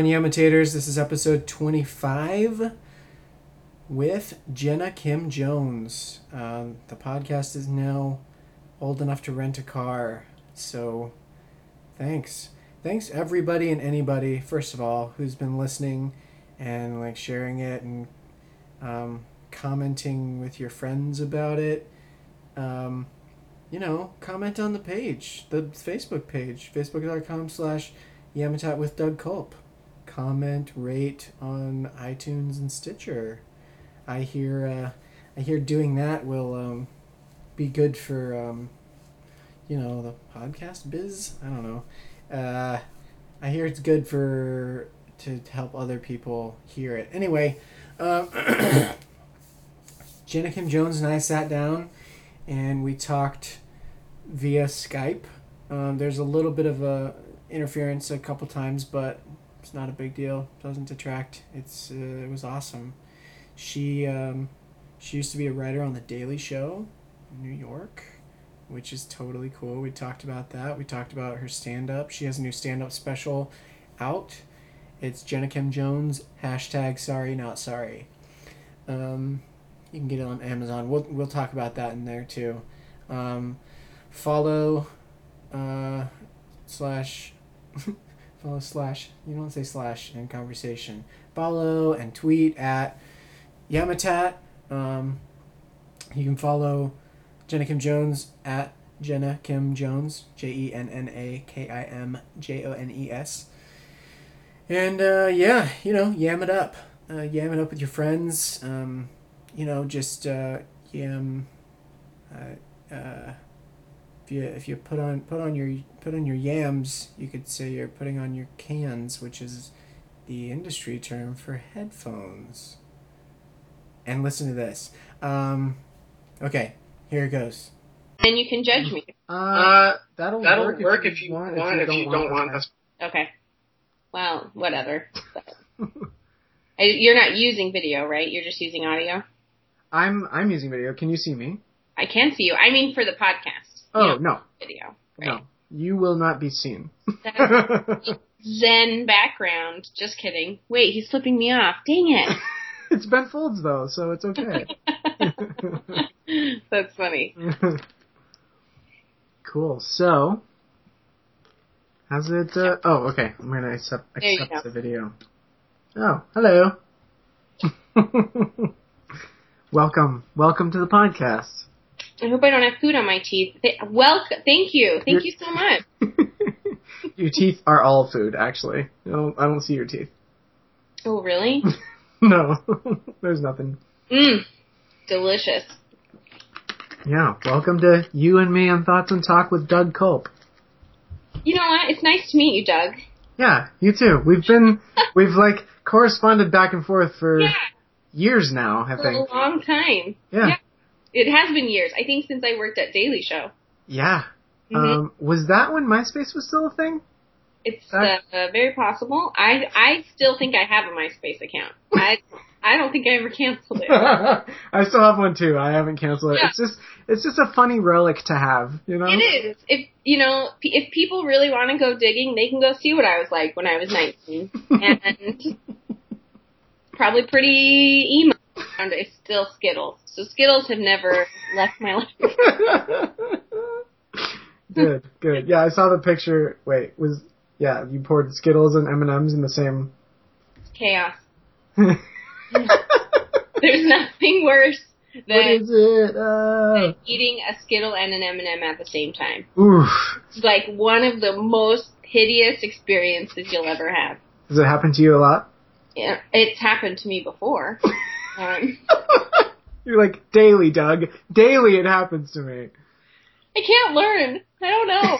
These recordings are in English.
on. This is episode 25 with Jenna Kim Jones. Um, the podcast is now old enough to rent a car, so thanks. Thanks everybody and anybody, first of all, who's been listening and like sharing it and um, commenting with your friends about it. Um, you know, comment on the page, the Facebook page, facebook.com slash Yamatat with Doug Culp. Comment, rate on iTunes and Stitcher. I hear, uh, I hear doing that will um, be good for, um, you know, the podcast biz. I don't know. Uh, I hear it's good for to help other people hear it. Anyway, um, Jenna Kim Jones and I sat down and we talked via Skype. Um, there's a little bit of a interference a couple times, but it's not a big deal. Doesn't detract. It's uh, it was awesome. She um, she used to be a writer on the Daily Show, in New York, which is totally cool. We talked about that. We talked about her stand up. She has a new stand up special out. It's Jenna Kim Jones hashtag Sorry Not Sorry. Um, you can get it on Amazon. We'll we'll talk about that in there too. Um, follow uh, slash follow slash you don't say slash in conversation. Follow and tweet at yamatat. Um, you can follow jenna kim jones at jenna kim jones j-e-n-n-a-k-i-m-j-o-n-e-s and uh, yeah you know yam it up. Uh, yam it up with your friends. Um, you know just uh, yam uh, uh, if you if you put on put on your put on your yams, you could say you're putting on your cans, which is the industry term for headphones. And listen to this. Um, okay, here it goes. Then you can judge me. Uh, that'll, That'll work, work if you want, if you don't want us. Okay. Well, whatever. I- You're not using video, right? You're just using audio. I'm I'm using video. Can you see me? I can see you. I mean, for the podcast. Oh You know, no, video. no, you will not be seen. Zen background. Just kidding. Wait, he's flipping me off. Dang it. it's Ben Folds though, so it's okay. That's funny. cool. So, how's it? Uh, oh, okay. I'm gonna accept accept the video. Oh, hello. welcome, welcome to the podcast. I hope I don't have food on my teeth. Th- Welcome. Thank you. Thank you so much. your teeth are all food, actually. I don't, I don't see your teeth. Oh, really? No, there's nothing. Mmm. Delicious. Yeah, welcome to you and me on Thoughts and Talk with Doug Culp. You know what? It's nice to meet you, Doug. Yeah, you too. We've been, we've like corresponded back and forth for Yeah. years now, I For a think. long time. Yeah. Yeah. It has been years. I think since I worked at Daily Show. Yeah. Mhm. Um, was that when MySpace was still a thing? It's uh, very possible. I I still think I have a MySpace account. I I don't think I ever canceled it. I still have one too. I haven't canceled it. Yeah. It's just, it's just a funny relic to have, you know? It is. If you know, if people really want to go digging, they can go see what I was like when I was 19, and probably pretty emo. And it's still Skittles. So Skittles have never left my life. good, good. Yeah, I saw the picture. Wait, was yeah? You poured Skittles and M and M's in the same. Chaos. There's nothing worse than is it? Uh, eating a Skittle and an M&M at the same time. oof. It's like one of the most hideous experiences you'll ever have. Does it happen to you a lot? Yeah, it's happened to me before. Um, You're like daily, Doug. Daily, it happens to me. I can't learn. I don't know.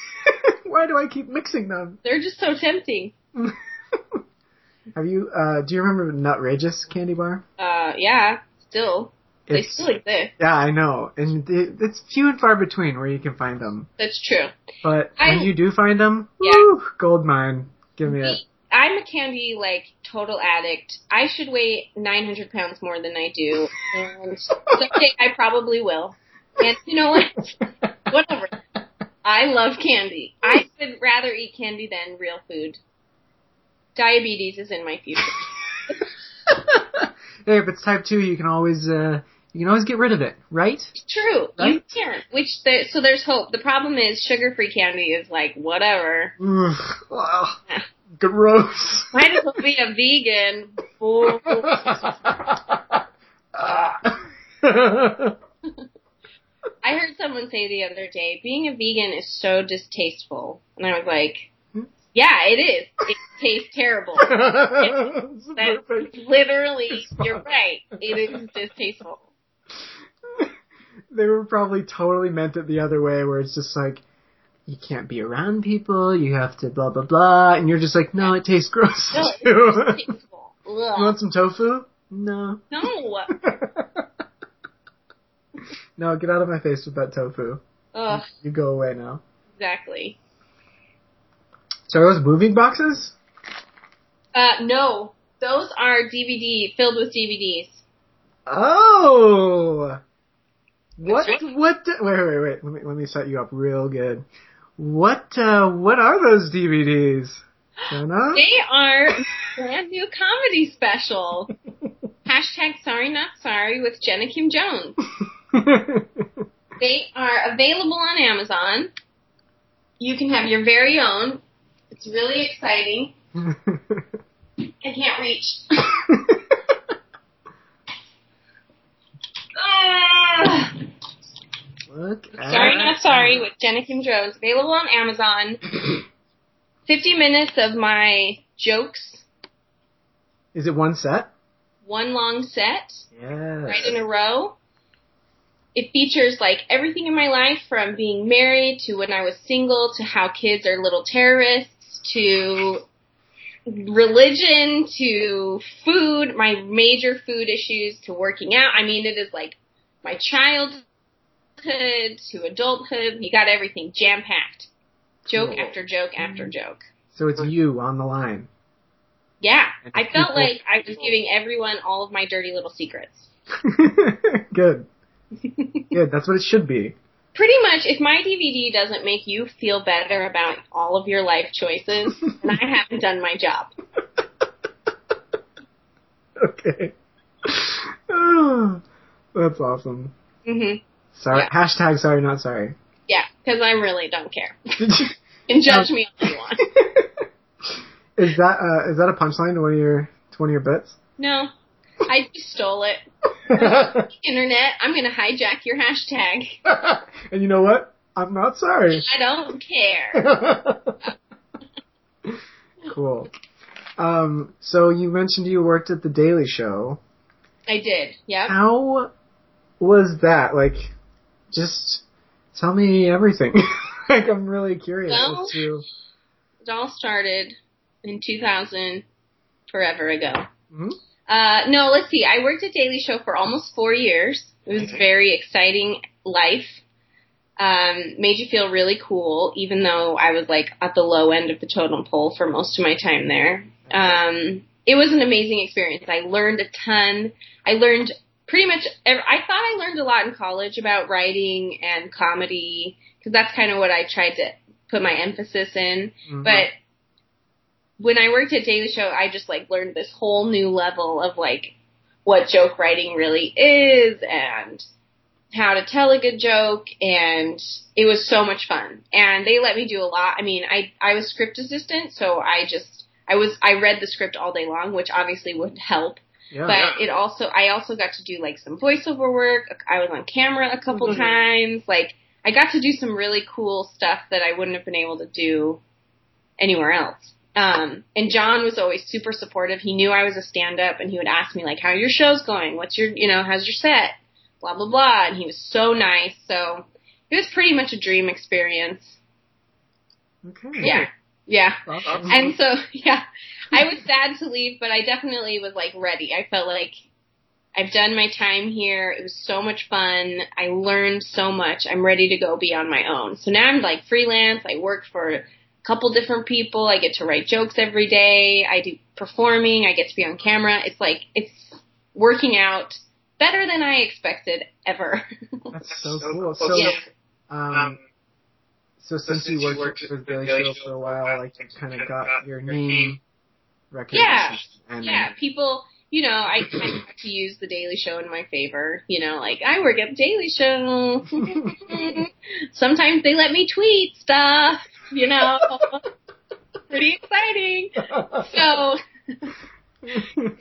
Why do I keep mixing them? They're just so tempting. Have you? uh Do you remember the Nutrageous candy bar? Uh, yeah, still. They It's- still exist. Yeah, I know, and it, it's few and far between where you can find them. That's true. But I- when you do find them, Yeah. woo, gold mine. Give me it. I'm a candy, like, total addict. I should weigh 900 pounds more than I do. And someday I probably will. And you know what? Whatever. I love candy. I would rather eat candy than real food. Diabetes is in my future. hey, if it's type two, you can always uh, you can always get rid of it, right? True, Right? you can. Which there, so there's hope. The problem is sugar-free candy is like whatever. Ugh, wow. Gross. Might as well be a vegan. Fool. I heard someone say the other day, being a vegan is so distasteful, and I was like, hmm? yeah, it is. It tastes terrible. That's literally, you're right. It is distasteful. they were probably totally meant it the other way, where it's just like, you can't be around people, you have to blah blah blah, and you're just like, no, it tastes gross No, too. it's distasteful. you want some tofu? No. No. no, get out of my face with that tofu. Ugh, You go away now. exactly. So are those moving boxes? Uh, no. Those are DVD, filled with DVDs. Oh. What? What? the- Wait, wait, wait. Let me let me set you up real good. What? uh What are those DVDs? Jenna? They are brand new comedy special. Hashtag sorry not sorry with Jenna Kim Jones. They are available on Amazon. You can have your very own. It's really exciting. I can't reach. Ah! Look. at sorry um, with Jenna Kim Jones. Available on Amazon. 50 minutes of my jokes, Is it one set? one long set. Yes. right in a row. It features like everything in my life from being married to when I was single to how kids are little terrorists to religion to food, my major food issues to working out. I mean, it is like my childhood to adulthood. You got everything jam packed. Joke Cool. after joke after joke. So it's you on the line. Yeah, And I felt people- like I was giving everyone all of my dirty little secrets. Good. Good. That's what it should be. pretty much if my DVD doesn't make you feel better about all of your life choices, then I haven't done my job. okay. Oh, that's awesome. hmm Sorry. Yeah. Hashtag sorry not sorry. Yeah, because I really don't care. and judge me all you want. is that uh, is that a punchline to one of your to one of your bits? No, I just stole it. Internet, I'm gonna hijack your hashtag. and you know what? I'm not sorry. I don't care. cool. Um, so you mentioned you worked at the Daily Show. I did. Yeah. How was that? Like, just tell me everything. like, I'm really curious Well- as to. It all started in 2000, forever ago. Mhm. Uh, no, let's see. I worked at Daily Show for almost four years. It was a very exciting life. Um, made you feel really cool, even though I was like at the low end of the totem pole for most of my time there. Um, it was an amazing experience. I learned a ton. I learned pretty much. ev- I thought I learned a lot in college about writing and comedy because that's kind of what I tried to put my emphasis in. Mhm. But when I worked at Daily Show, I just like learned this whole new level of like what joke writing really is and how to tell a good joke and it was so much fun. And they let me do a lot. I mean, I I was script assistant, so I just I was I read the script all day long, which obviously would help. Yeah. But it also I also got to do like some voiceover work. I was on camera a couple Mhm. times. Like I got to do some really cool stuff that I wouldn't have been able to do anywhere else. Um, and John was always super supportive. He knew I was a stand-up, and he would ask me like, "How are your shows going? What's your, you know, how's your set? Blah blah blah." And he was so nice. So it was pretty much a dream experience. okay. Yeah, yeah. Awesome. And so, yeah, I was sad to leave, but I definitely was like ready. I felt like I've done my time here. It was so much fun. I learned so much. I'm ready to go be on my own. So now I'm like freelance. I work for a couple different people. I get to write jokes every day. I do performing. I get to be on camera. It's like, it's working out better than I expected ever. That's so So cool. cool. So, yeah. um, Um, so since you worked for the Daily Show for a while, like you kind of got your name recognition. And Yeah, people, you know, I kind of have to use the Daily Show in my favor. You know, like I work at the Daily Show. Sometimes they let me tweet stuff. You know, pretty exciting. So,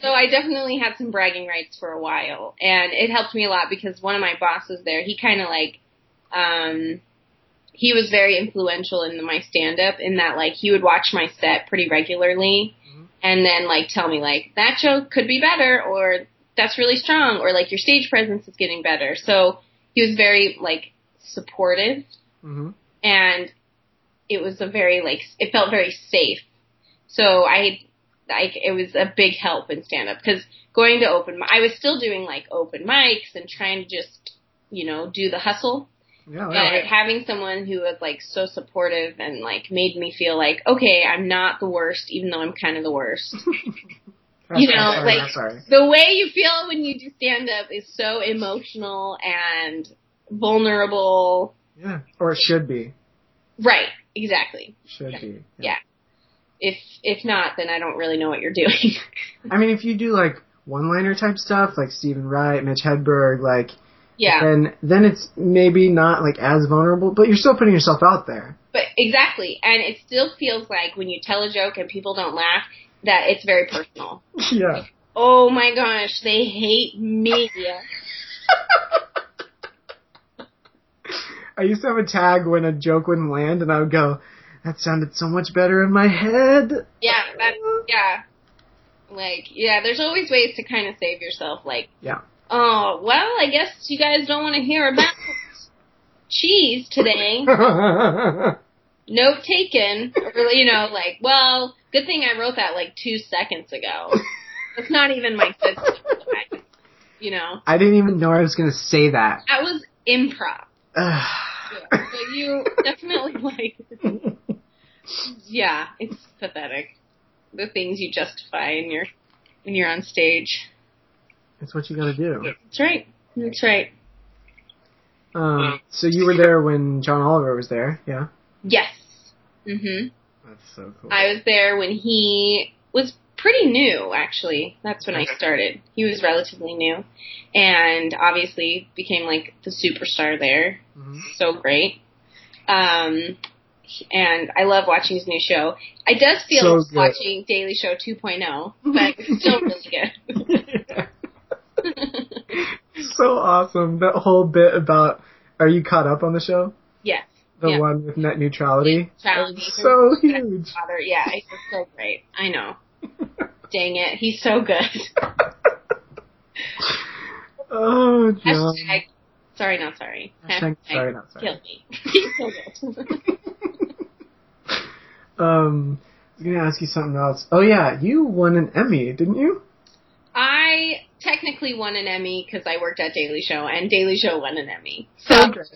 so I definitely had some bragging rights for a while, and it helped me a lot because one of my bosses there, he kind of like, um, he was very influential in my stand up in that like he would watch my set pretty regularly. And then like tell me like that joke could be better or that's really strong or like your stage presence is getting better. So he was very like supportive hmm and it was a very like it felt very safe. So I like it was a big help in stand up because going to open I was still doing like open mics and trying to just you know do the hustle Yeah, but yeah, having someone who was like so supportive and like made me feel like okay I'm not the worst even though I'm kind of the worst. you know, sorry, like- the way you feel when you do stand up is so emotional and vulnerable. Yeah, or it should be. Right, exactly. Should be. Yeah. If if not, then I don't really know what you're doing. I mean, if you do like one-liner type stuff, like Steven Wright, Mitch Hedberg, like, yeah, then then it's maybe not like as vulnerable, but you're still putting yourself out there. but exactly, and it still feels like when you tell a joke and people don't laugh, that it's very personal. yeah. Oh my gosh, they hate me. I used to have a tag when a joke wouldn't land, and I would go, "That sounded so much better in my head." Yeah, that yeah. Like, yeah, there's always ways to kind of save yourself. Like, Yeah. Oh, well, I guess you guys don't want to hear about cheese today. Note taken. Or, you know, like, well, good thing I wrote that like two seconds ago. It's not even my good line, You know, I didn't even know I was gonna say that. that was improv. Yeah. But you definitely like, yeah, it's pathetic. The things you justify in your when you're on stage. That's what you gotta do. That's right. That's right. Um, so you were there when John Oliver was there, yeah? Yes. Mhm. That's so cool. I was there when he was pretty new, actually. That's when I started. He was relatively new, and obviously became like the superstar there. Mhm. So great. Um, and I love watching his new show. I does feel So like good. watching Daily Show 2.0, but it's still really good. so awesome. That whole bit about are you caught up on the show? yes. The Yeah. one with net neutrality. Neutrality. So huge. Father, yeah, it's so great. I know. Dang it, he's so good. Oh, John. Hashtag, sorry, not sorry. Hashtag sorry, not sorry. Kill me. He's so good. Um, I was gonna ask you something else. Oh yeah, you won an Emmy, didn't you? I technically won an Emmy because I worked at Daily Show, and Daily Show won an Emmy. So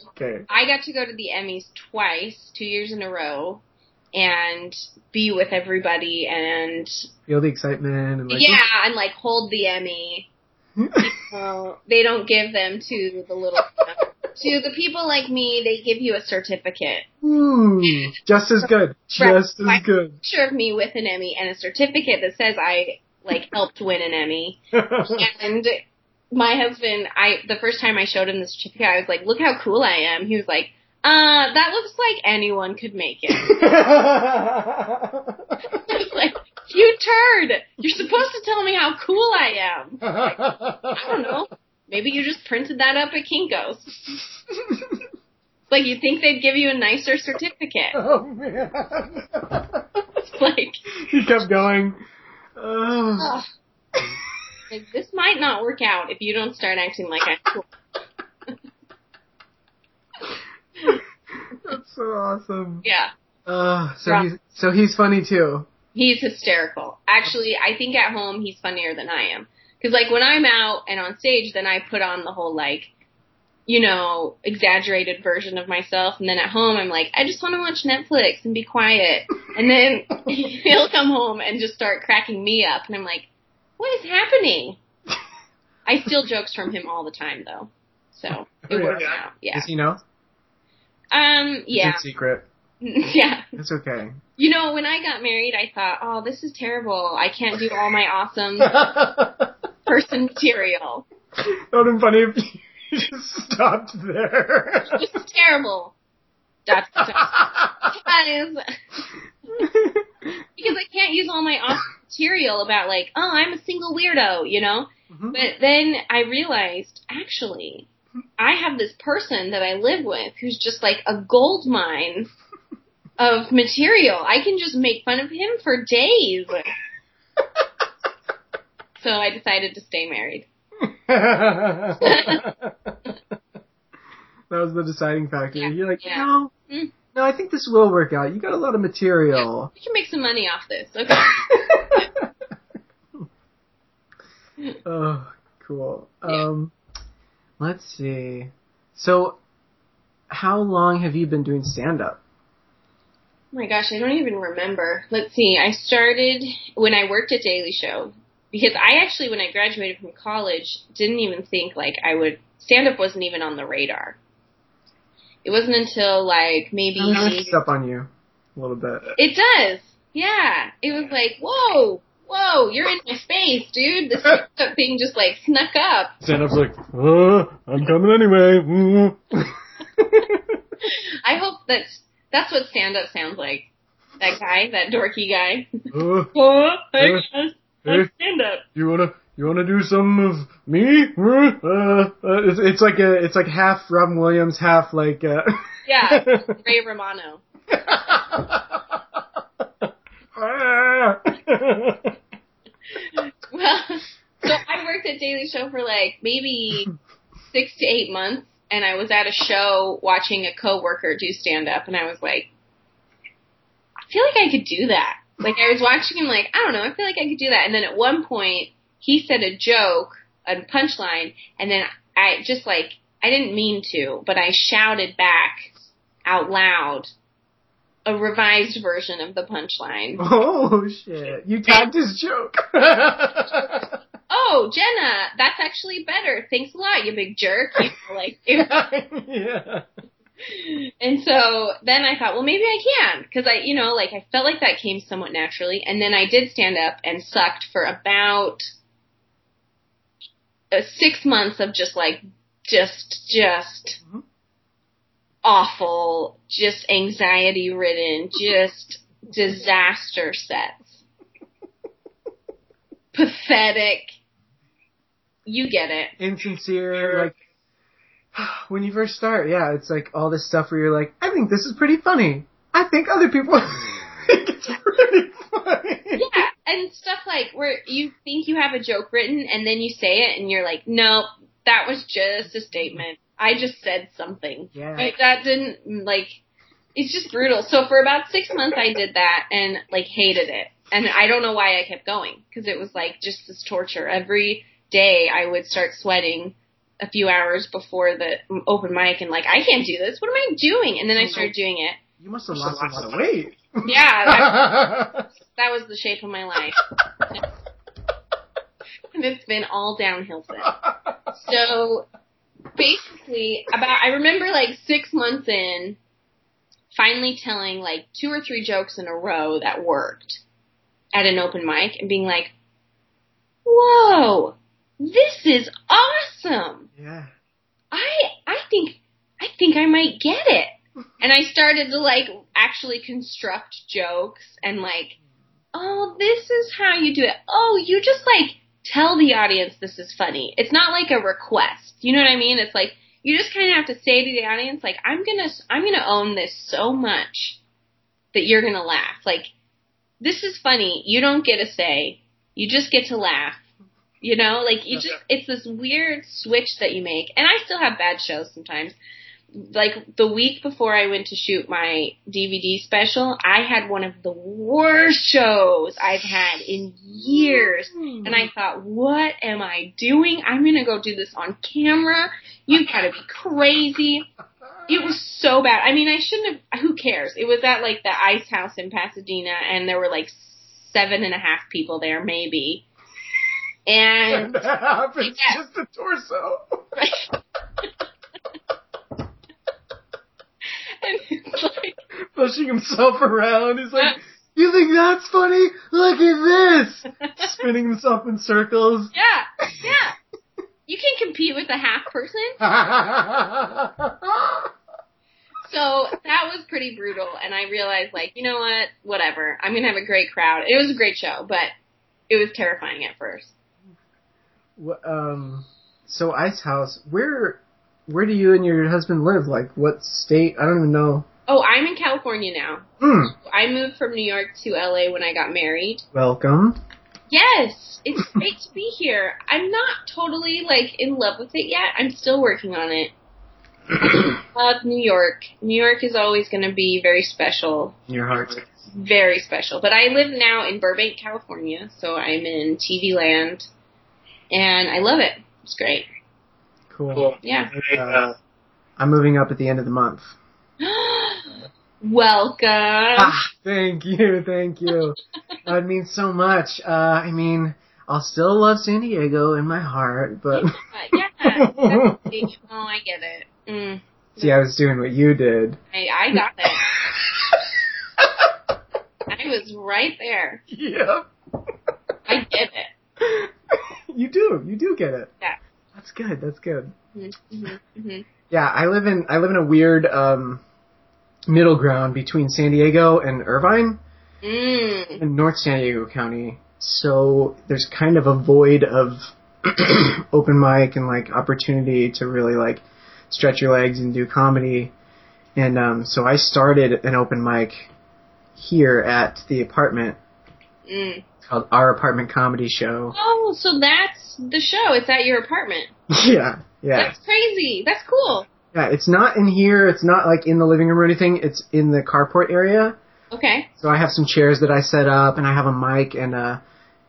Okay. I got to go to the Emmys twice, two years in a row, and be with everybody and Feel the excitement and like. yeah, and like hold the Emmy. Well, they don't give them to the little. to the people like me, they give you a certificate. Ooh, just as good. Just as good. Picture of me with an Emmy and a certificate that says I like helped win an Emmy. And my husband, I the first time I showed him the certificate, I was like, "Look how cool I am." He was like, "Uh, that looks like anyone could make it." I was like, "You turd! You're supposed to tell me how cool I am." I don't know. Maybe you just printed that up at Kinko's. Like you think they'd give you a nicer certificate? oh man. Like, he kept going. Like this might not work out if you don't start acting like I'm cool. That's so awesome. Yeah. Uh, so Yeah. he's so he's funny too. He's hysterical. Actually, I think at home he's funnier than I am. Cause like when I'm out and on stage, then I put on the whole like, you know, exaggerated version of myself. And then at home, I'm like, I just want to watch Netflix and be quiet. And then he'll come home and just start cracking me up. And I'm like, what is happening? I steal jokes from him all the time though. So it Oh, yeah. works out. Yeah. Does he know? Um, yeah. It's a secret. yeah. It's okay. You know, when I got married, I thought, oh, this is terrible. I can't do all my awesome that person material. would have been funny if you just stopped there. Is terrible. That's that is because I can't use all my material about like, oh, I'm a single weirdo, you know. Mhm. But then I realized, actually, I have this person that I live with who's just like a gold mine of material. I can just make fun of him for days. So I decided to stay married. that was the deciding factor. Yeah, You're like, yeah. no, Mm. no, I think this will work out. You got a lot of material. We can make some money off this. Okay. oh, cool. Yeah. Um, let's see. So, how long have you been doing stand up? Oh my gosh, I don't even remember. Let's see. I started when I worked at Daily Show because I actually, when I graduated from college, didn't even think like I would. Stand up wasn't even on the radar. It wasn't until like maybe Sneaks up on you a little bit. it does. Yeah, it was like whoa, whoa, you're in my space, dude. This stand-up thing just like snuck up. Stand up's like, uh, I'm coming anyway. Mm. I hope that's that's what stand up sounds like. That guy, that dorky guy. Uh, Oh, hey, guys, hey. stand up. you wanna you wanna do some of me? Uh, uh, it's, it's like a it's like half Robin Williams, half like uh Yeah, Ray Romano. Well, so I worked at Daily Show for like maybe six to eight months, and I was at a show watching a coworker do stand up, and I was like, I feel like I could do that. Like I was watching him, like I don't know, I feel like I could do that. And then at one point, he said a joke, a punchline, and then I just like I didn't mean to, but I shouted back out loud a revised version of the punchline. oh shit! You tagged his joke. oh, Jenna, that's actually better. Thanks a lot, you big jerk. You know, like, yeah. And so then I thought, well, maybe I can, because I, you know, like I felt like that came somewhat naturally. And then I did stand up and sucked for about uh, six months of just like, just, just Mhm. awful, just anxiety ridden, just disaster sets. Pathetic. You get it. Insincere, like when you first start, yeah, it's like all this stuff where you're like, I think this is pretty funny. I think other people think it's pretty funny. Yeah, and stuff like where you think you have a joke written and then you say it and you're like, no, that was just a statement. I just said something. Yeah. Right? That didn't like. It's just brutal. So for about six months, I did that and like hated it, and I don't know why I kept going because it was like just this torture. Every day, I would start sweating a few hours before the open mic and like I can't do this. What am I doing? And then I oh, started doing it. You must have lost a lot of weight. Yeah, that, that was the shape of my life. and it's been all downhill since. So basically, about I remember like six months in, finally telling like two or three jokes in a row that worked at an open mic and being like, "Whoa, this is awesome! yeah. I I think I think I might get it." And I started to like actually construct jokes and like, "Oh, this is how you do it. Oh, you just like tell the audience this is funny. It's not like a request. You know what I mean? It's like you just kind of have to say to the audience like I'm going to I'm going to own this so much that you're going to laugh. Like this is funny. You don't get a say. You just get to laugh. You know, like you just it's this weird switch that you make. And I still have bad shows sometimes. Like the week before I went to shoot my DVD special, I had one of the worst shows I've had in years. Hmm. And I thought, what am I doing? I'm gonna go do this on camera. You've gotta be crazy. It was so bad. I mean, I shouldn't have, who cares? It was at like the Ice House in Pasadena and there were like seven and a half people there, maybe. And, that happens Yeah. just a torso. and it's like, pushing himself around. He's like, "You think that's funny? Look at this!" Spinning himself in circles. Yeah, yeah. You can compete with a half person. So that was pretty brutal, and I realized, like, you know what? Whatever. I'm gonna have a great crowd. It was a great show, but it was terrifying at first. Um, so Ice House, where where do you and your husband live? Like, what state? I don't even know. Oh, I'm in California now. Hmm. I moved from New York to LA when I got married. Welcome. Yes, it's great to be here. I'm not totally like in love with it yet. I'm still working on it. Love New York. New York is always going to be very special, Your heart. very special. But I live now in Burbank, California, so I'm in TV land, and I love it. It's great. Cool. Cool. Yeah. Uh, I'm moving up at the end of the month. Welcome. Ah, thank you, thank you. that means so much. Uh, I mean, I'll still love San Diego in my heart, but yeah. Oh, I get it. Mm, see, I was doing what you did. I, I got it. I was right there. Yep. I get it. You do, you do get it. Yeah. That's good. That's good. Mm-hmm, hmm Yeah, I live in I live in a weird um, middle ground between San Diego and Irvine Mm. in North San Diego County. So there's kind of a void of open mic and like opportunity to really like stretch your legs and do comedy. And um, so I started an open mic here at the apartment Mm. Called Our Apartment Comedy Show. Oh, so that's the show. It's at your apartment. yeah, yeah. That's crazy. That's cool. Yeah, it's not in here. It's not like in the living room or anything. It's in the carport area. Okay. So I have some chairs that I set up, and I have a mic, and uh,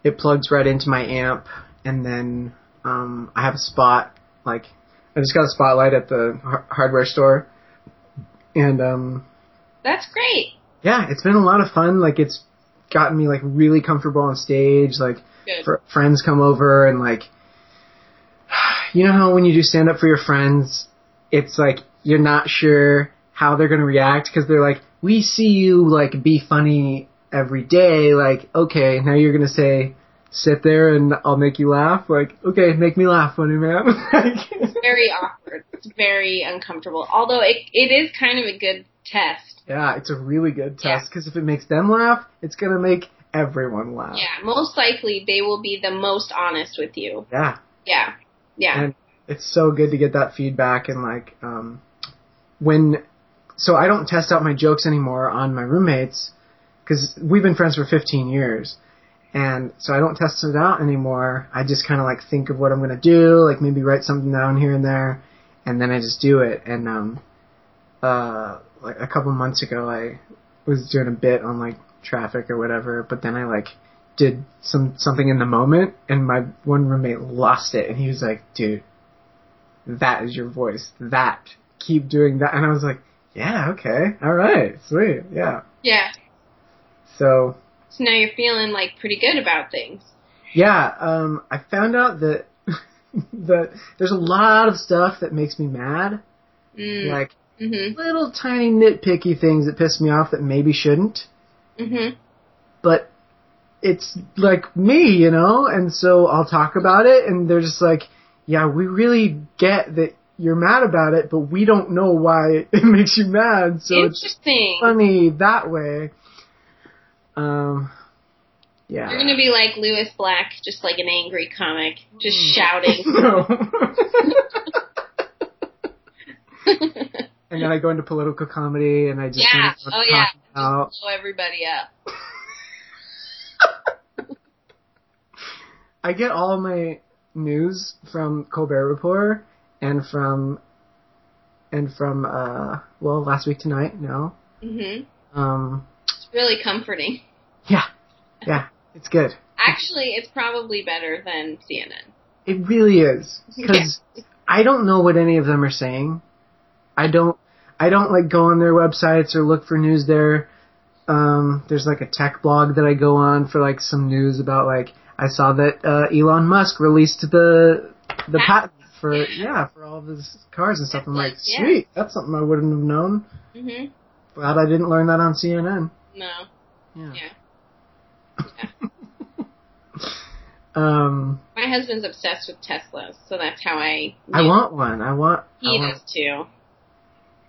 it plugs right into my amp. And then um, I have a spot, like I just got a spotlight at the har- hardware store, and um, That's great. yeah, it's been a lot of fun. Like it's gotten me like really comfortable on stage. Like fr- friends come over and like you know how when you do stand up for your friends it's like you're not sure how they're going to react because they're like we see you like be funny every day like okay now you're going to say sit there and I'll make you laugh like okay make me laugh funny man Like- Very awkward. It's very uncomfortable. Although it it is kind of a good test. Yeah it's a really good Yeah. test because if it makes them laugh it's going to make everyone laugh Yeah. Most likely they will be the most honest with you. yeah Yeah. Yeah. and it's so good to get that feedback and like um when so I don't test out my jokes anymore on my roommates because we've been friends for 15 years and so I don't test it out anymore I just kind of like think of what I'm gonna do like maybe write something down here and there and then I just do it and um uh like a couple months ago I was doing a bit on like traffic or whatever but then I like did some something in the moment and my one roommate lost it and he was like dude that is your voice. That. Keep doing that. And I was like, yeah, okay. All right. Sweet. Yeah. yeah. So, So now you're feeling like pretty good about things. yeah, um, I found out that, that there's a lot of stuff that makes me mad. Mm. Like, Mhm. little tiny nitpicky things that piss me off that maybe shouldn't. Mhm. But, it's like me, you know? And so I'll talk about it and they're just like, yeah, we really get that you're mad about it, but we don't know why it makes you mad. So it's Interesting. funny that way. Um, yeah. You're gonna be like Lewis Black, just like an angry comic, just shouting. and then I go into political comedy, and I just Yeah. Oh yeah. Just blow everybody up. I get all my news from Colbert Report and from and from uh well last week tonight no Mhm. um It's really comforting. yeah yeah it's good Actually, it's probably better than CNN. It really is because I don't know what any of them are saying. I don't. I don't like go on their websites or look for news there. Um, there's like a tech blog that I go on for like some news about like I saw that uh, Elon Musk released the the patent for yeah for all of his cars and stuff. I'm like, Yeah. sweet, that's something I wouldn't have known. Mhm. Glad I didn't learn that on CNN. No. Yeah. Yeah. Um, My husband's obsessed with Teslas, so that's how I. I want one. I want. I He want does too.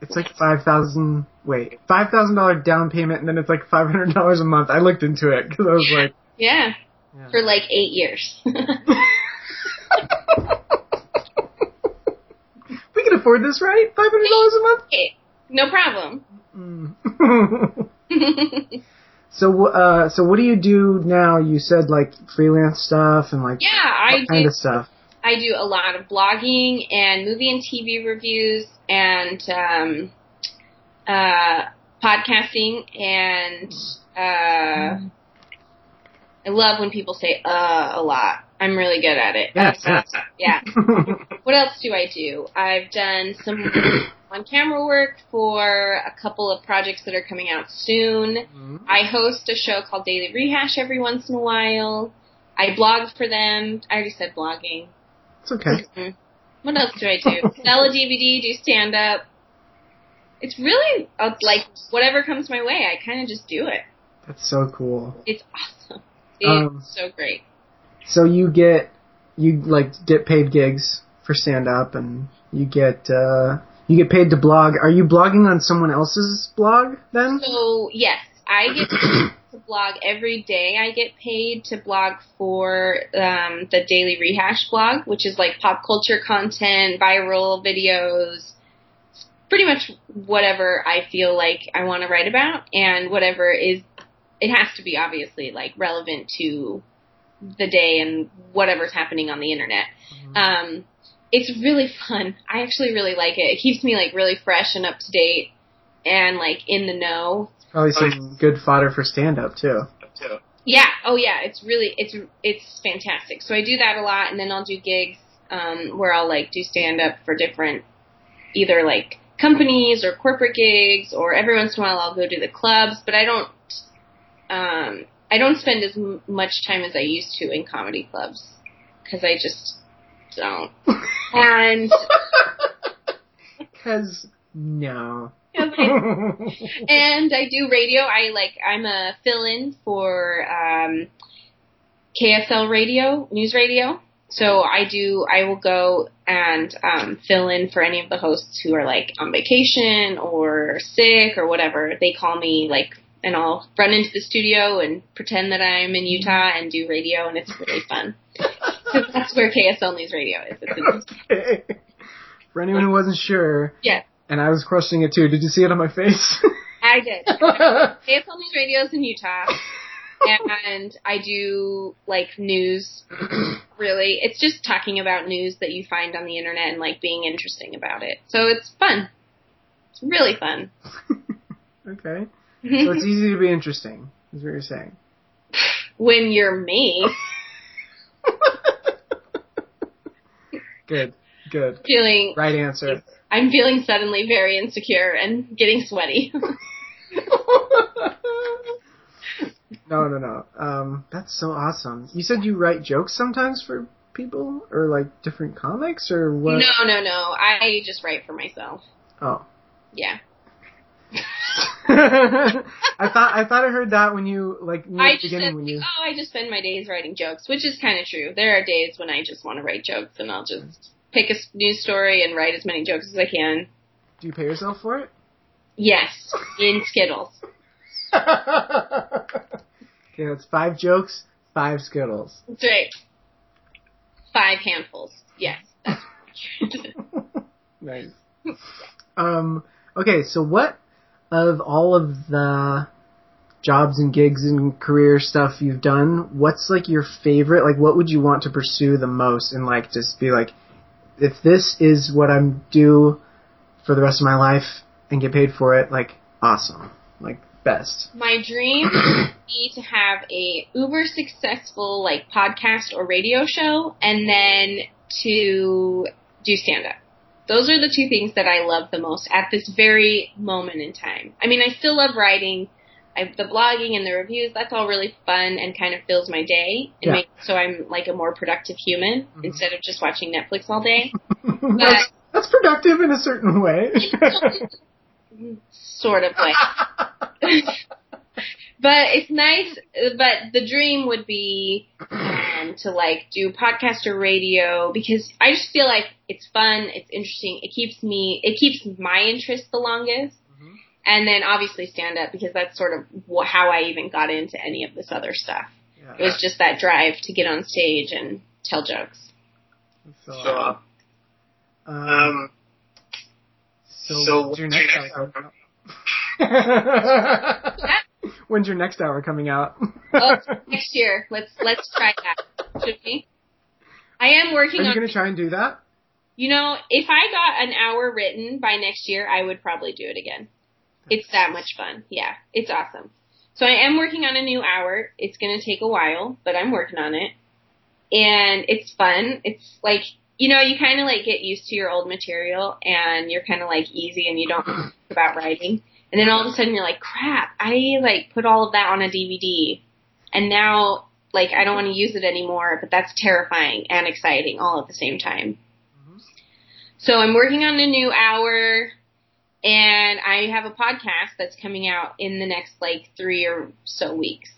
It's like five thousand. Wait, five thousand dollar down payment, and then it's like five hundred dollars a month. I looked into it because I was like, Yeah, yeah. for like eight years. we can afford this, right? Five hundred dollars a month. okay, no problem. Mm. so, uh, so what do you do now? You said like freelance stuff and like yeah, I what kind do. of stuff. I do a lot of blogging and movie and TV reviews and um, uh, podcasting and uh, I love when people say uh a lot. I'm really good at it. Yes, yes. Yeah. What else do I do? I've done some on camera work for a couple of projects that are coming out soon. Mhm. I host a show called Daily Rehash every once in a while. I blog for them. I already said blogging. It's okay. Mhm. What else do I do? Sell a DVD, do stand up. It's really uh, like whatever comes my way, I kind of just do it. That's so cool. It's awesome. It's Um, so great. So you get you like get paid gigs for stand up, and you get uh, you get paid to blog. Are you blogging on someone else's blog then? So yes, I get to blog every day. I get paid to blog for um, the Daily Rehash blog, which is like pop culture content, viral videos, pretty much whatever I feel like I want to write about, and whatever is. It has to be obviously like relevant to the day and whatever's happening on the internet. Um, it's really fun. I actually really like it. It keeps me like really fresh and up to date and like in the know. Probably some good fodder for stand up too. Yeah. Oh yeah. It's really it's it's fantastic. So I do that a lot, and then I'll do gigs um, where I'll like do stand up for different either like companies or corporate gigs, or every once in a while I'll go to the clubs. But I don't um, I don't spend as m- much time as I used to in comedy clubs because I just don't. And Cause no. and I do radio. I like I'm a fill-in for um, KSL Radio, news radio. So I do. I will go and um, fill in for any of the hosts who are like on vacation or sick or whatever. They call me like, and I'll run into the studio and pretend that I'm in Utah and do radio, and it's really fun. 'Cause that's where KSL News Radio is. Okay. For anyone who wasn't sure, yeah, and I was crushing it too. Did you see it on my face? I did. KSL News Radio is in Utah. and I do like news. Really, it's just talking about news that you find on the internet and like being interesting about it. So it's fun. It's really fun. okay. So it's easy to be interesting, is what you're saying. when you're me, Good. Good. feeling Right answer. I'm feeling suddenly very insecure and getting sweaty. no, no, no. Um, that's so awesome. You said you write jokes sometimes for people, or like different comics, or what? no, no, no. I just write for myself. Oh. Yeah. I thought I thought I heard that when you like near I the beginning said, when you. oh, I just spend my days writing jokes, which is kind of true. There are days when I just want to write jokes, and I'll just pick a news story and write as many jokes as I can. Do you pay yourself for it? Yes, in Skittles. okay, that's five jokes, five skittles. That's right. Five handfuls. Yes. Nice. Um. Okay, so what of all of the jobs and gigs and career stuff you've done, what's like your favorite? Like, what would you want to pursue the most? And like, just be like, if this is what I'm do for the rest of my life and get paid for it, like, awesome, like best. My dream would be to have a uber successful like podcast or radio show, and then to do stand up. Those are the two things that I love the most at this very moment in time. I mean, I still love writing. I, the blogging and the reviews, that's all really fun and kind of fills my day and Yeah. makes so I'm like a more productive human Mhm. instead of just watching Netflix all day. that's, that's productive in a certain way. sort of way. but it's nice. But the dream would be um, to like do podcast or radio because I just feel like it's fun, it's interesting, it keeps me, it keeps my interest the longest. And then obviously stand up because that's sort of wh- how I even got into any of this other stuff. It was just that drive to get on stage and tell jokes. So, So, uh, um, um, so, so when's your next next hour album? coming out? when's your next hour coming out? Oh, next year. Let's let's try that. Should we? I am working on. Are you on. gonna try and do that? You know, if I got an hour written by next year, I would probably do it again. It's that much fun. Yeah, it's awesome. So I am working on a new hour. It's going to take a while, but I'm working on it. And it's fun. It's like, you know, you kind of like get used to your old material and you're kind of like easy and you don't think about writing. And then all of a sudden you're like, crap, I like put all of that on a DVD. And now, like, I don't want to use it anymore, but that's terrifying and exciting all at the same time. Mm-hmm. So I'm working on a new hour and I have a podcast that's coming out in the next like three or so weeks.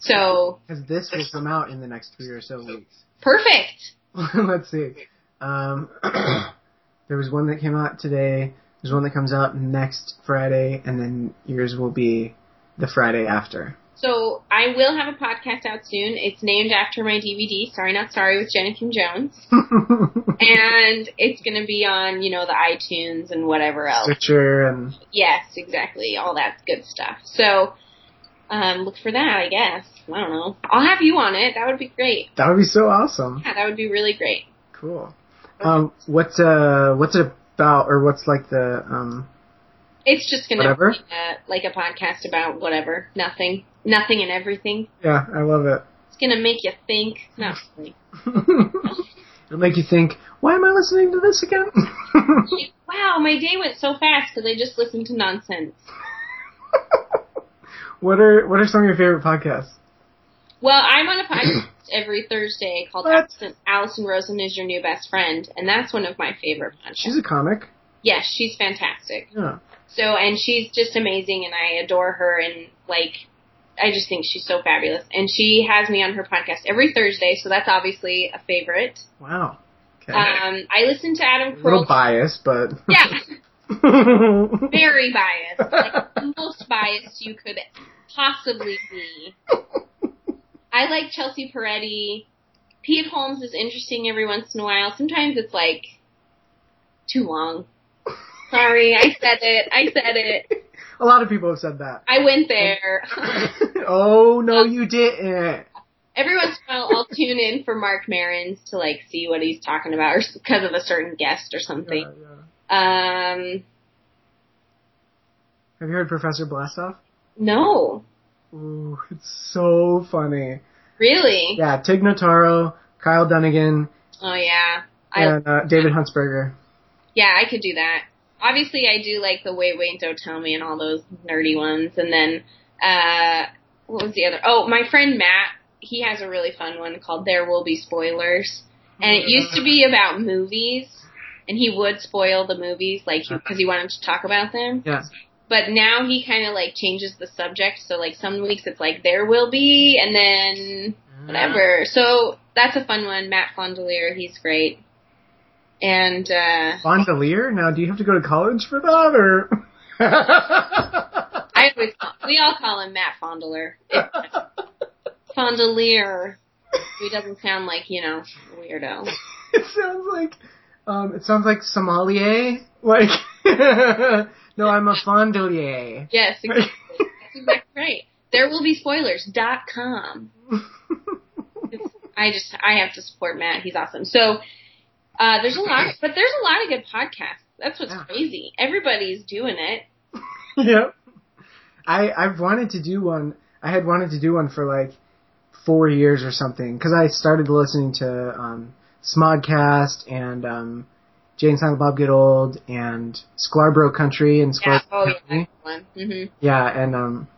So Because this will come out in the next three or so weeks. perfect. Let's see. Um, there was one that came out today. There's one that comes out next Friday, and then yours will be the Friday after. So I will have a podcast out soon. It's named after my DVD, Sorry Not Sorry with Jenna Kim Jones. And it's gonna be on, you know, the iTunes and whatever else. Stitcher and Yes, exactly. All that good stuff. So um look for that, I guess. I don't know. I'll have you on it. That would be great. that would be so awesome. Yeah, that would be really great. Cool. Um, what's uh, what's it about, or what's like the um, It's just gonna Whatever? be uh, like a podcast about whatever, nothing, nothing and everything. yeah, I love it. It's gonna make you think. Not really. It'll make you think, why am I listening to this again? Wow, my day went so fast because I just listened to nonsense. what are what are some of your favorite podcasts? Well, I'm on a podcast every Thursday called What? Allison, Allison Rosen is your new best friend, and that's one of my favorite podcasts. She's a comic. yes, she's fantastic. Yeah. So, and she's just amazing, and I adore her, and like, I just think she's so fabulous. And she has me on her podcast every Thursday, so that's obviously a favorite. Wow. Okay. Um, I listen to Adam a little Carolla. biased, but Yeah, very biased, like the most biased you could possibly be. I like Chelsea Peretti. Pete Holmes is interesting every once in a while. Sometimes it's like too long. Sorry, I said it. I said it. A lot of people have said that. I went there. oh no, you didn't. every once in a while, I'll tune in for Marc Maron's to like see what he's talking about, or because of a certain guest or something. Yeah, yeah. Um, Have you heard Professor Blastoff? no, Ooh, it's so funny. really. Yeah, Tig Notaro, Kyle Dunnigan, Oh yeah, I and uh, David Huntsberger. Yeah, I could do that. Obviously, I do like the Wait, Wait, Don't Tell Me and all those nerdy ones. And then, uh, what was the other? Oh, my friend Matt, he has a really fun one called There Will Be Spoilers. And it used to be about movies, and he would spoil the movies, like, because he wanted to talk about them. Yeah. But now he kind of, like, changes the subject. So, like, some weeks it's like, There Will Be, and then whatever. So, that's a fun one. Matt Fondelier, he's great. And, uh, Fondelier? Now, do you have to go to college for that, or? I always call, we all call him Matt Fondler. Fondelier. He doesn't sound like, you know, a weirdo. it sounds like, um, it sounds like sommelier. Like, no, I'm a fondelier. Yes, exactly. That's exactly right. There will be spoilers. Dot com. I just, I have to support Matt. He's awesome. So, uh, there's a lot, but there's a lot of good podcasts. That's what's Yeah. crazy. Everybody's doing it. yep. I I've wanted to do one. I had wanted to do one for like four years or something because I started listening to um, Smodcast and um, Jay and Silent Bob Get Old and Sklarbro Country and Yeah. Oh. Country. That's one. hmm Yeah, and um,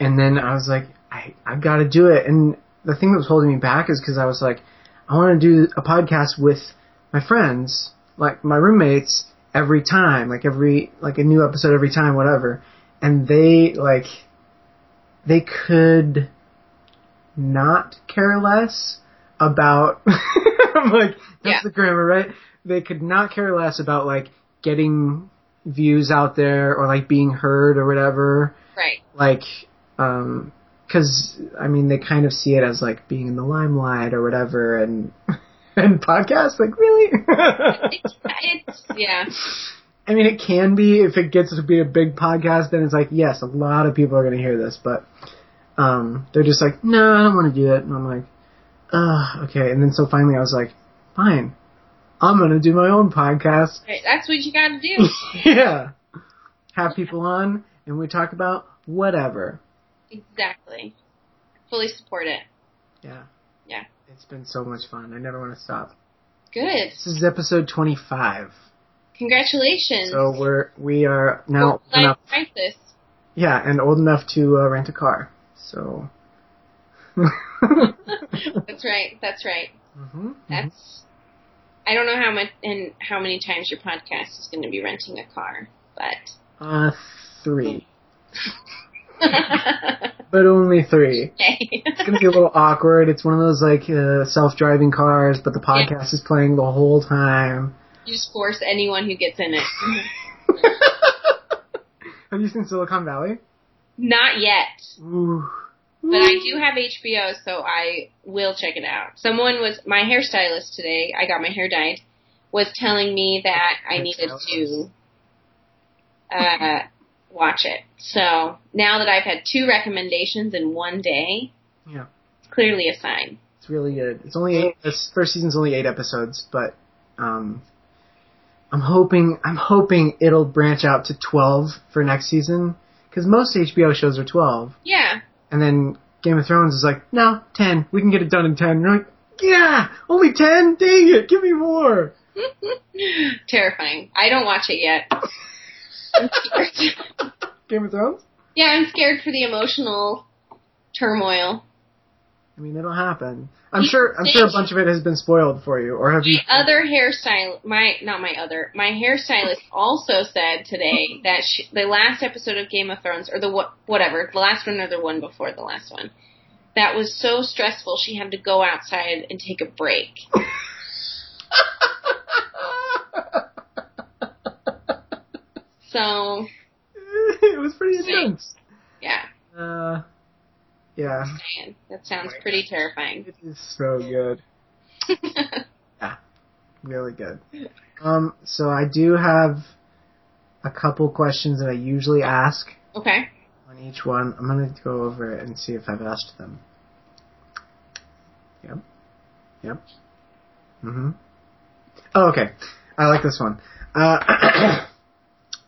and then I was like, I I've got to do it. And the thing that was holding me back is because I was like, I want to do a podcast with my friends, like my roommates, every time, like every like a new episode every time, whatever. And they like they could not care less about I'm like that's Yeah. the grammar, right? They could not care less about like getting views out there or like being heard or whatever. Right. Like um cuz I mean they kind of see it as like being in the limelight or whatever and and podcasts like really It's, it's yeah. I mean, it can be if it gets to be a big podcast. Then it's like, yes, a lot of people are going to hear this, but um, they're just like, no, I don't want to do it. And I'm like, uh, okay. And then so finally, I was like, fine, I'm going to do my own podcast. Right, That's what you got to do. yeah, have people on, and we talk about whatever. Exactly. Fully support it. Yeah, Yeah. it's been so much fun. I never want to stop. Good. This is episode 25, Congratulations. so we're we are now old enough, crisis. yeah, and old enough to uh, rent a car. So. That's right. That's right. Mm-hmm. That's. I don't know how much and how many times your podcast is going to be renting a car, but. Uh, three. But only three. okay. It's gonna be a little awkward. It's one of those like uh, self-driving cars, but the podcast is playing the whole time. you just force anyone who gets in it. Have you seen Silicon Valley? Not yet. Ooh. But I do have HBO, so I will check it out. Someone was my hairstylist today. I got my hair dyed. Was telling me that I needed to uh, watch it. So now that I've had two recommendations in one day, Yeah. it's clearly a sign. It's really good. It's only eight. This first season's only eight episodes, but um, I'm hoping I'm hoping it'll branch out to twelve for next season because most HBO shows are twelve. Yeah, And then Game of Thrones is like, no, 10. We can get it done in 10. And you're like, yeah, only 10? Dang it, give me more. terrifying. I don't watch it yet. Game of Thrones? yeah, I'm scared for the emotional turmoil. I mean, it'll happen. I'm sure, I'm sure a bunch of it has been spoiled for you, or have you? My other hairstyle, my not my other, my hairstylist also said today that she, the last episode of Game of Thrones, or the what, whatever, the last one or the one before the last one, that was so stressful she had to go outside and take a break. So it was pretty intense. yeah, Uh, yeah, that sounds pretty terrifying. it is so good. yeah, Really good. Um, so I do have a couple questions that I usually ask okay, on each one. I'm gonna go over it and see if I've asked them. Yep. Yep. Mm-hmm. Oh, okay. I like this one. Uh,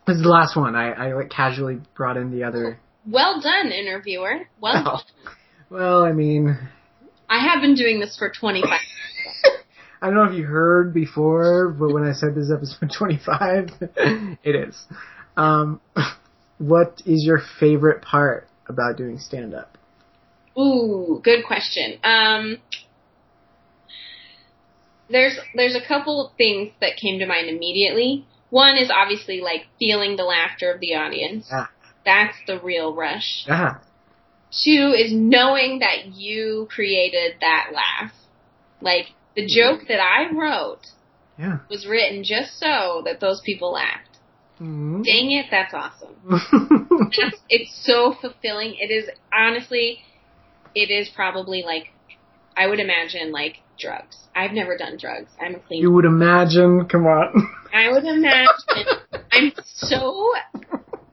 this is the last one. I, I like casually brought in the other. well done, interviewer. Well, done. Well, I mean, I have been doing this for 25. I don't know if you heard before, but when I said this is episode 25, it is. Um, what is your favorite part about doing stand up? Ooh, good question. Um, there's there's a couple things that came to mind immediately. One is obviously like feeling the laughter of the audience. That's the real rush. Two is knowing that you created that laugh. Like the joke that I wrote Yeah. was written just so that those people laughed. Mhm. Dang it, that's awesome. It's so fulfilling. It is honestly, it is probably like, I would imagine like drugs. I've never done drugs. I'm a clean. you would imagine, come on. I would imagine. I'm so.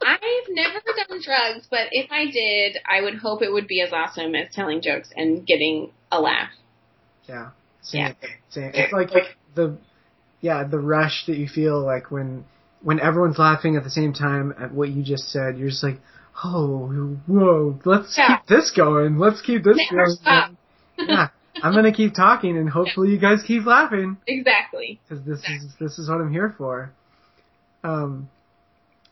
I've never done drugs, but if I did, I would hope it would be as awesome as telling jokes and getting a laugh. Yeah. Same, Yeah. same. It's like the, yeah, the rush that you feel like when, when everyone's laughing at the same time at what you just said, you're just like, oh, whoa, let's Yeah. keep this going. Let's keep this Never going. stop. Yeah. I'm gonna keep talking and hopefully you guys keep laughing Exactly. because this is, this is what I'm here for. Um,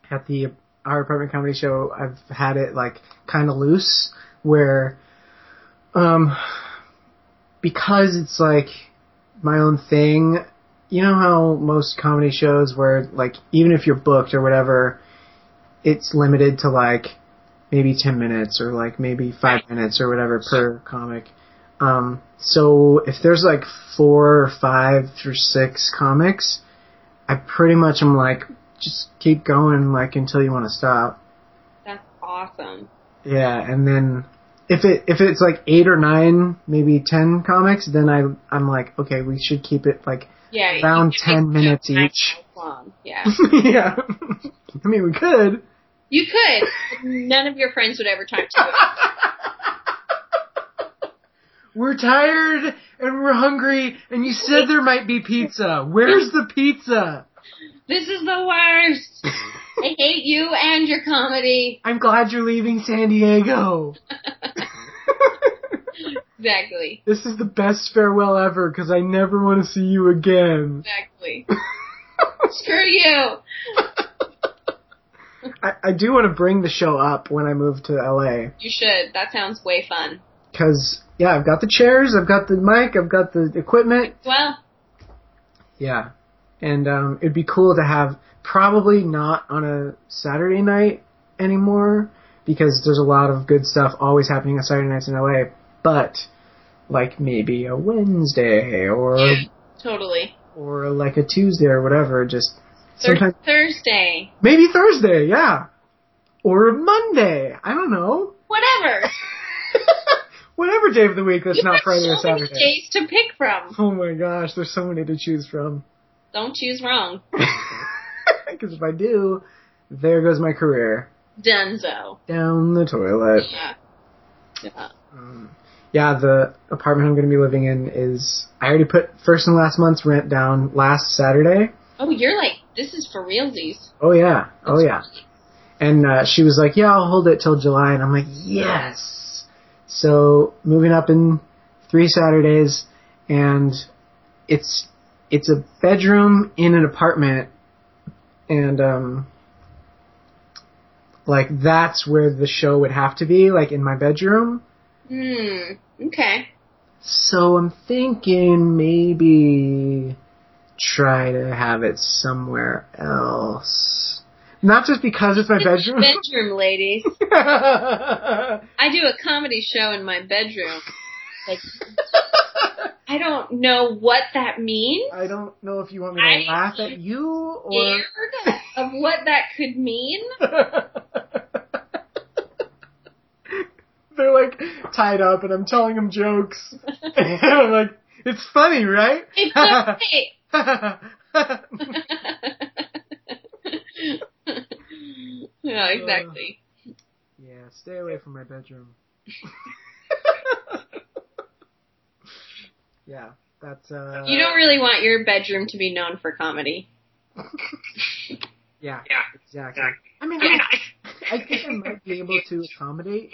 at the, our apartment comedy show, I've had it like kind of loose where, um, because it's like my own thing, you know how most comedy shows where like even if you're booked or whatever, it's limited to like maybe ten minutes or like maybe five Right. minutes or whatever per comic. Um, so if there's like four or five or six comics, I pretty much am like just keep going like until you want to stop. That's awesome. Yeah, and then if it if it's like eight or nine, maybe ten comics, then I I'm like, okay, we should keep it like Yeah. Around 10 minutes each. Long. Yeah. yeah. I mean, we could. You could. None of your friends would ever talk to you. We're tired and we're hungry, and you said there might be pizza. Where's the pizza? This is the worst. I hate you and your comedy. I'm glad you're leaving San Diego. Exactly. this is the best farewell ever because I never want to see you again. Exactly. Screw you. I, I do want to bring the show up when I move to LA. You should. That sounds way fun. Cause yeah, I've got the chairs, I've got the mic, I've got the equipment. Well, Yeah, and um, it'd be cool to have probably not on a Saturday night anymore because there's a lot of good stuff always happening on Saturday nights in LA. But like maybe a Wednesday or yeah, totally. or like a Tuesday or whatever. Just Thur- sometimes Thursday. maybe Thursday, yeah, or Monday. I don't know. Whatever. Whatever day of the week that's You've not Friday or so many Saturday. days to pick from. Oh my gosh, there's so many to choose from. Don't choose wrong. Because if I do, there goes my career Dunzo. down the toilet. Yeah. Yeah. Um, yeah, the apartment I'm going to be living in is. I already put first and last month's rent down last Saturday. Oh, you're like, this is for realsies. Oh yeah, oh yeah. And uh, she was like, "Yeah, I'll hold it till July," and I'm like, "Yes." So moving up in three Saturdays, and it's it's a bedroom in an apartment, and um, like that's where the show would have to be, like in my bedroom. Hmm. Okay. So I'm thinking maybe try to have it somewhere else. Not just because it's my bedroom. Bedroom, ladies. I do a comedy show in my bedroom. Like, I don't know what that means. I don't know if you want me to I- laugh at you or. Scared of what that could mean. They're like tied up and I'm telling them jokes. and I'm like, it's funny, right? It's okay. yeah, exactly. yeah, stay away from my bedroom. yeah, that's uh. You don't really want your bedroom to be known for comedy. Yeah, Yeah. exactly. Yeah. I mean, Yeah. I, I think I might be able to accommodate,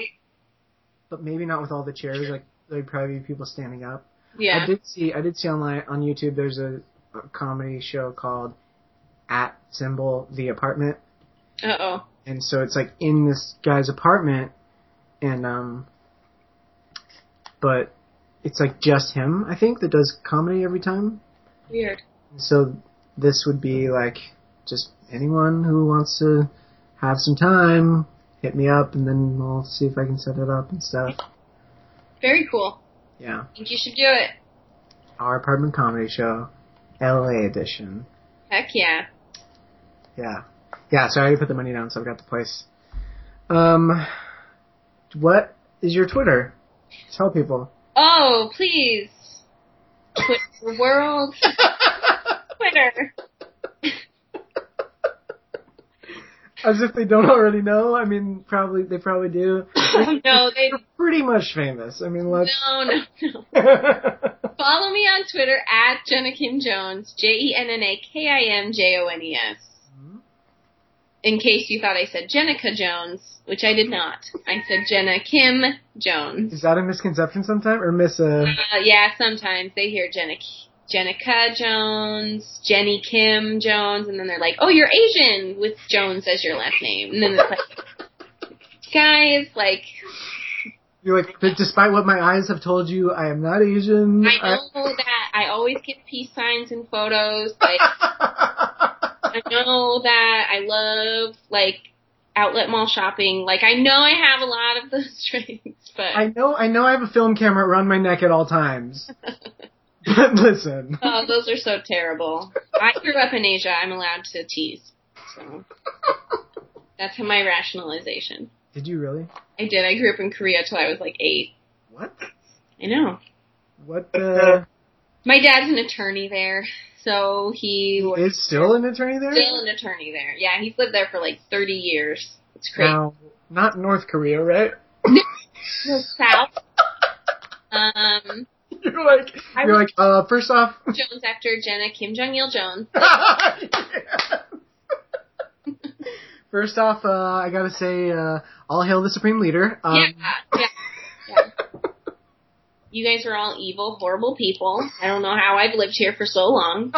but maybe not with all the chairs. Like there'd probably be people standing up. Yeah. I did see I did see online on YouTube. There's a, a comedy show called at symbol the apartment, Uh oh. and so it's like in this guy's apartment, and um, but it's like just him. I think that does comedy every time. Weird. So this would be like just anyone who wants to have some time, hit me up, and then we'll see if I can set it up and stuff. Very cool. Yeah, I think you should do it. our apartment comedy show, LA edition. Heck yeah. Yeah, yeah. So I already put the money down, so I've got the place. Um, what is your Twitter? Tell people. Oh, please. Twitter world. Twitter. As if they don't already know. I mean, probably they probably do. no, they. They're pretty much famous. I mean, let's. No, no, no. Follow me on Twitter at Jenna Kim Jones, J E N N A K I M J O N E S. In case you thought I said Jenica Jones, which I did not. I said Jenna Kim Jones. Is that a misconception sometimes, or miss a? Uh, yeah, sometimes they hear Jenna, Jenica Jones, Jenny Kim Jones, and then they're like, "Oh, you're Asian with Jones as your last name," and then it's like, guys, like, You're like, but despite what my eyes have told you, I am not Asian. I know that I always get peace signs and photos. Like, I know that I love like outlet mall shopping. Like, I know I have a lot of those traits, but I know, I know, I have a film camera around my neck at all times. but listen, oh, those are so terrible. I grew up in Asia. I'm allowed to tease, so that's my rationalization. did you really? I did. I grew up in Korea till I was like eight. What? I know. What uh, My dad's an attorney there, so he was is still an attorney there? still an attorney there. Yeah, he's lived there for like 30 years. It's crazy. Now, not North Korea, right? No, South. Um, You're like, I you're like, uh, first off, Jones after Jenna Kim Jong Il Jones. First off, uh, I gotta say, uh, all hail the supreme leader. Um, yeah, yeah. You guys are all evil, horrible people. I don't know how I've lived here for so long.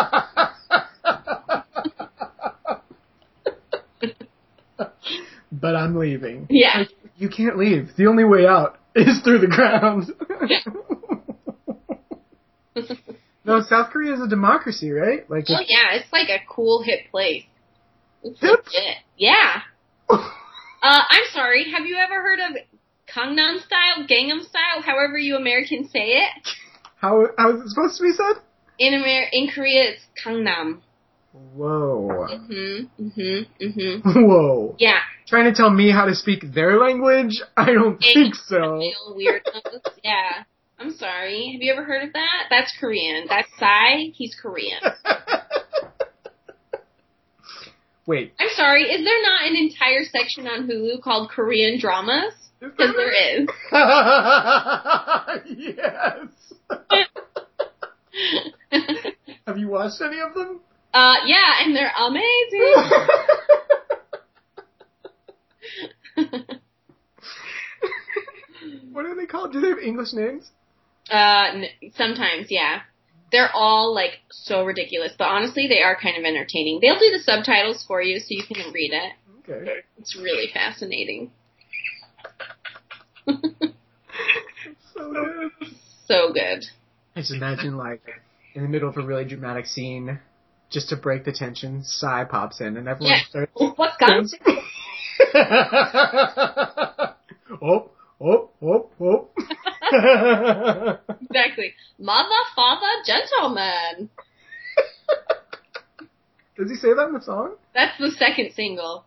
but I'm leaving. Yeah. You can't leave. The only way out is through the ground. no, South Korea is a democracy, right? Like, Oh yeah, it's like a cool hip place. It's legit. Yeah. Uh, I'm sorry. Have you ever heard of Gangnam style, Gangnam style, however you Americans say it? how how is it supposed to be said? In Amer- in Korea, it's Gangnam. Whoa, Mhm. Mhm. Mhm. whoa! Yeah. Trying to tell me how to speak their language? I don't think so. Weirdos. Yeah. I'm sorry. Have you ever heard of that? That's Korean. That's Psy. He's Korean. Wait, I'm sorry. Is there not an entire section on Hulu called Korean dramas? Because there is. yes. Have you watched any of them? uh, yeah, and they're amazing. what are they called? Do they have English names? uh, n- sometimes, yeah. They're all like so ridiculous, but honestly, they are kind of entertaining. They'll do the subtitles for you so you can read it. Okay. It's really fascinating. So good. So good. I just imagine like in the middle of a really dramatic scene, just to break the tension, Psy pops in and everyone Yeah. starts. Oh, What's guns? oh, oh, oh, oh. Exactly. Mother, father, gentleman. Does he say that in the song? That's the second single.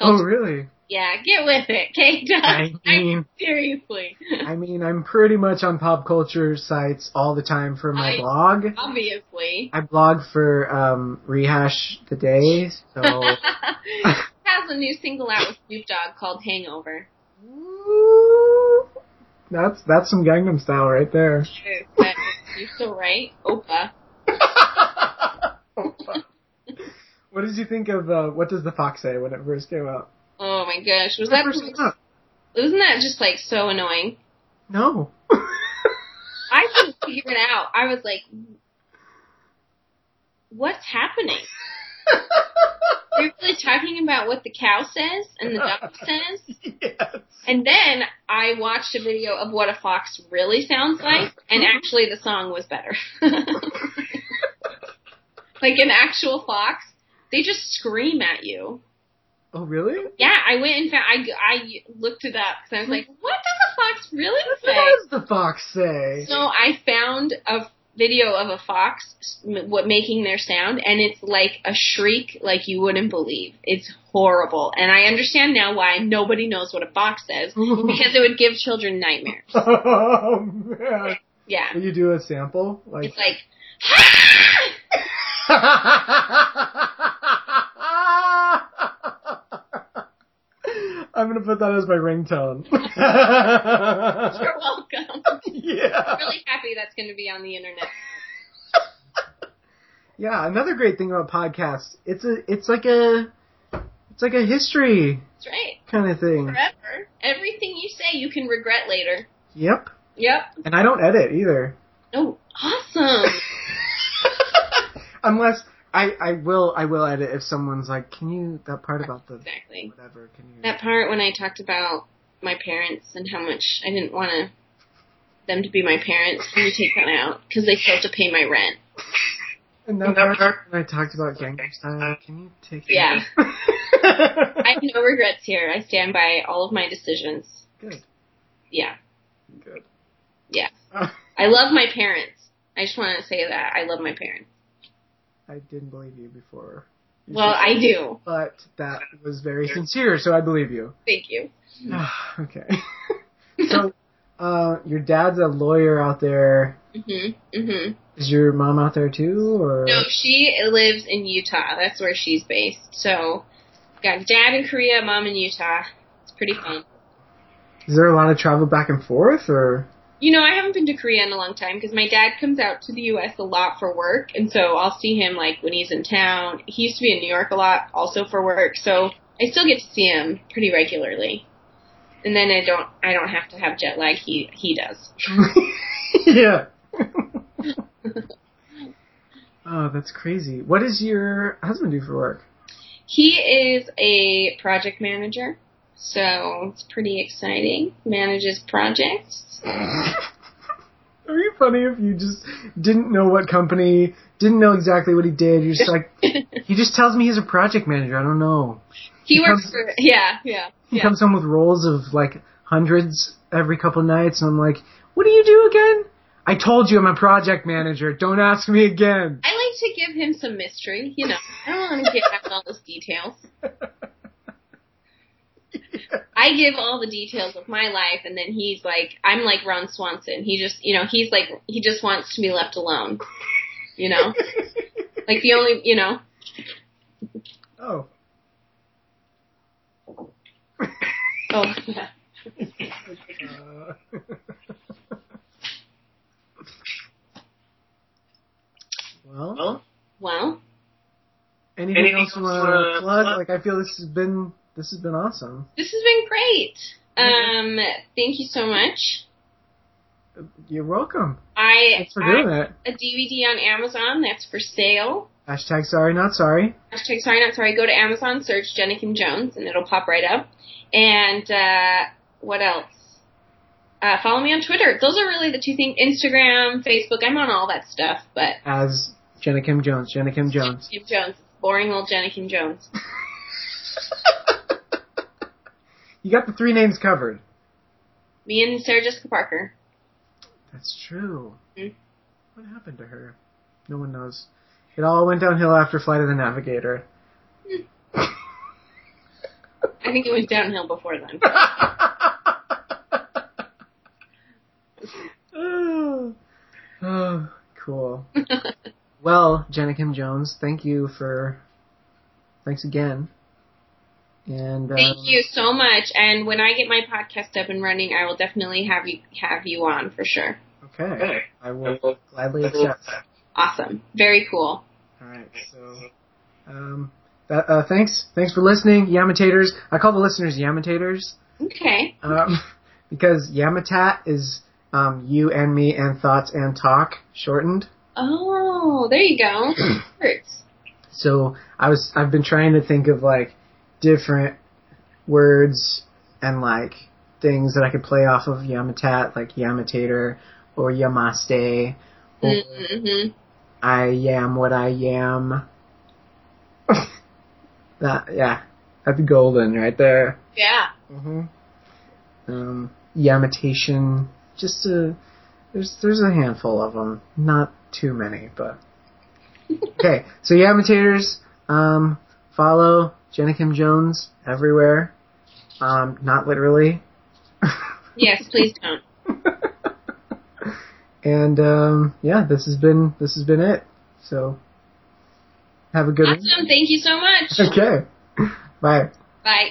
Oh, really? Yeah, get with it, Kate. I mean, seriously. I mean, I'm pretty much on pop culture sites all the time for my I- blog. Obviously. I blog for um, Rehash the Day, so has a new single out with Snoop Dogg called Hangover. that's that's some Gangnam Style right there. You're so right. Opa. what did you think of uh, what does the fox say when it first came out? Oh my gosh. Was that out? wasn't that just like so annoying? No. I couldn't figure it out. I was like What's happening? You're really talking about what the cow says and the duck says? yes. And then I watched a video of what a fox really sounds like, and actually the song was better. like an actual fox, they just scream at you. Oh, really? Yeah, I went and found, I, I looked it up because I was like, what does a fox really What say? What does the fox say? So I found a video of a fox what making their sound, and it's like a shriek like you wouldn't believe. It's horrible, and I understand now why nobody knows what a fox says because it would give children nightmares. oh man! Yeah, Will you do a sample? Like. it's like. gonna put that as my ringtone. You're welcome. yeah. I'm really happy that's going to be on the internet. Yeah, another great thing about podcasts, it's a, it's like a, it's like a history That's right. kind of thing. Forever. Everything you say, you can regret later. Yep. Yep. And I don't edit either. Oh, awesome. Unless I, I will, I will edit if someone's like, can you that part about the Exactly. whatever? Can you? That part when I talked about my parents and how much I didn't want to them to be my parents. Can you take that out? Because they still have to pay my rent. And that part when I talked about Gangnam Style, can you take Yeah. I have no regrets here. I stand by all of my decisions. Good. Yeah. Good. Yeah. I love my parents. I just want to say that. I love my parents. I didn't believe you before. You Well, I do. But that was very sincere, so I believe you. Thank you. okay. so, uh, your dad's a lawyer out there. Mhm. Mhm. Is your mom out there too, or? No, she lives in Utah. That's where she's based. So, got dad in Korea, mom in Utah. It's pretty fun. Is there a lot of travel back and forth, or? You know, I haven't been to Korea in a long time because my dad comes out to the U.S. a lot for work, and so I'll see him like when he's in town. He used to be in New York a lot, also for work, so I still get to see him pretty regularly. And then I don't, I don't have to have jet lag. He he does. yeah. oh, that's crazy. What does your husband do for work? He is a project manager, so it's pretty exciting. Manages projects. It'd be funny if you just didn't know what company, didn't know exactly what he did. You're just like, he just tells me he's a project manager. I don't know. He He works comes- for yeah, yeah, He yeah. comes home with rolls of like hundreds every couple nights, and I'm like, what do you do again? I told you I'm a project manager. Don't ask me again. I like to give him some mystery. You know, I don't want to get out all those details. I give all the details of my life, and then he's like, I'm like Ron Swanson. He just, you know, he's like, he just wants to be left alone. You know, like the only, you know, oh. oh yeah. Uh, well, Well, anything, Anything else you want to wanna plug? plug? Like, I feel this has been this has been awesome. this has been great. Um, thank you so much. You're welcome. I Thanks for doing it. a DVD on Amazon that's for sale. Hashtag sorry, not sorry. Hashtag sorry not sorry. Go to Amazon, search Jenna Kim Jones, and it'll pop right up. And uh, what else? Uh, follow me on Twitter. Those are really the two things. Instagram, Facebook. I'm on all that stuff, but As Jenna Kim Jones. Jenna Kim Jones. Jones, boring old Jenna Kim Jones. You got the three names covered. Me and Sarah Jessica Parker. That's true. Hmm. What happened to her? No one knows. It all went downhill after Flight of the Navigator. I think it went downhill before then. oh, oh, cool. Well, Jenna Kim Jones, thank you for. Thanks again. And um, Thank you so much. And when I get my podcast up and running, I will definitely have you have you on for sure. Okay, Okay. I will gladly accept. Awesome. Very cool. All right, so um, that, uh, thanks, thanks for listening, Yamitators. I call the listeners Yamitators Okay. um, because Yamatat is um, you and me and thoughts and talk shortened. Oh, there you go. Hurts. So I was I've been trying to think of like different words and like things that I could play off of Yamatat, like Yamatator or Yamaste or Mm-hmm. I am what I am. that yeah, that'd be golden right there. Yeah. hmm Um, Yamitation, just a there's there's a handful of them, not too many, but okay. So Yamitators, um, follow Jenna Kim Jones everywhere. Um, not literally. Yes, please don't. and um, yeah, this has been this has been it. So have a good one. Awesome. Thank you so much. Okay. Bye. Bye.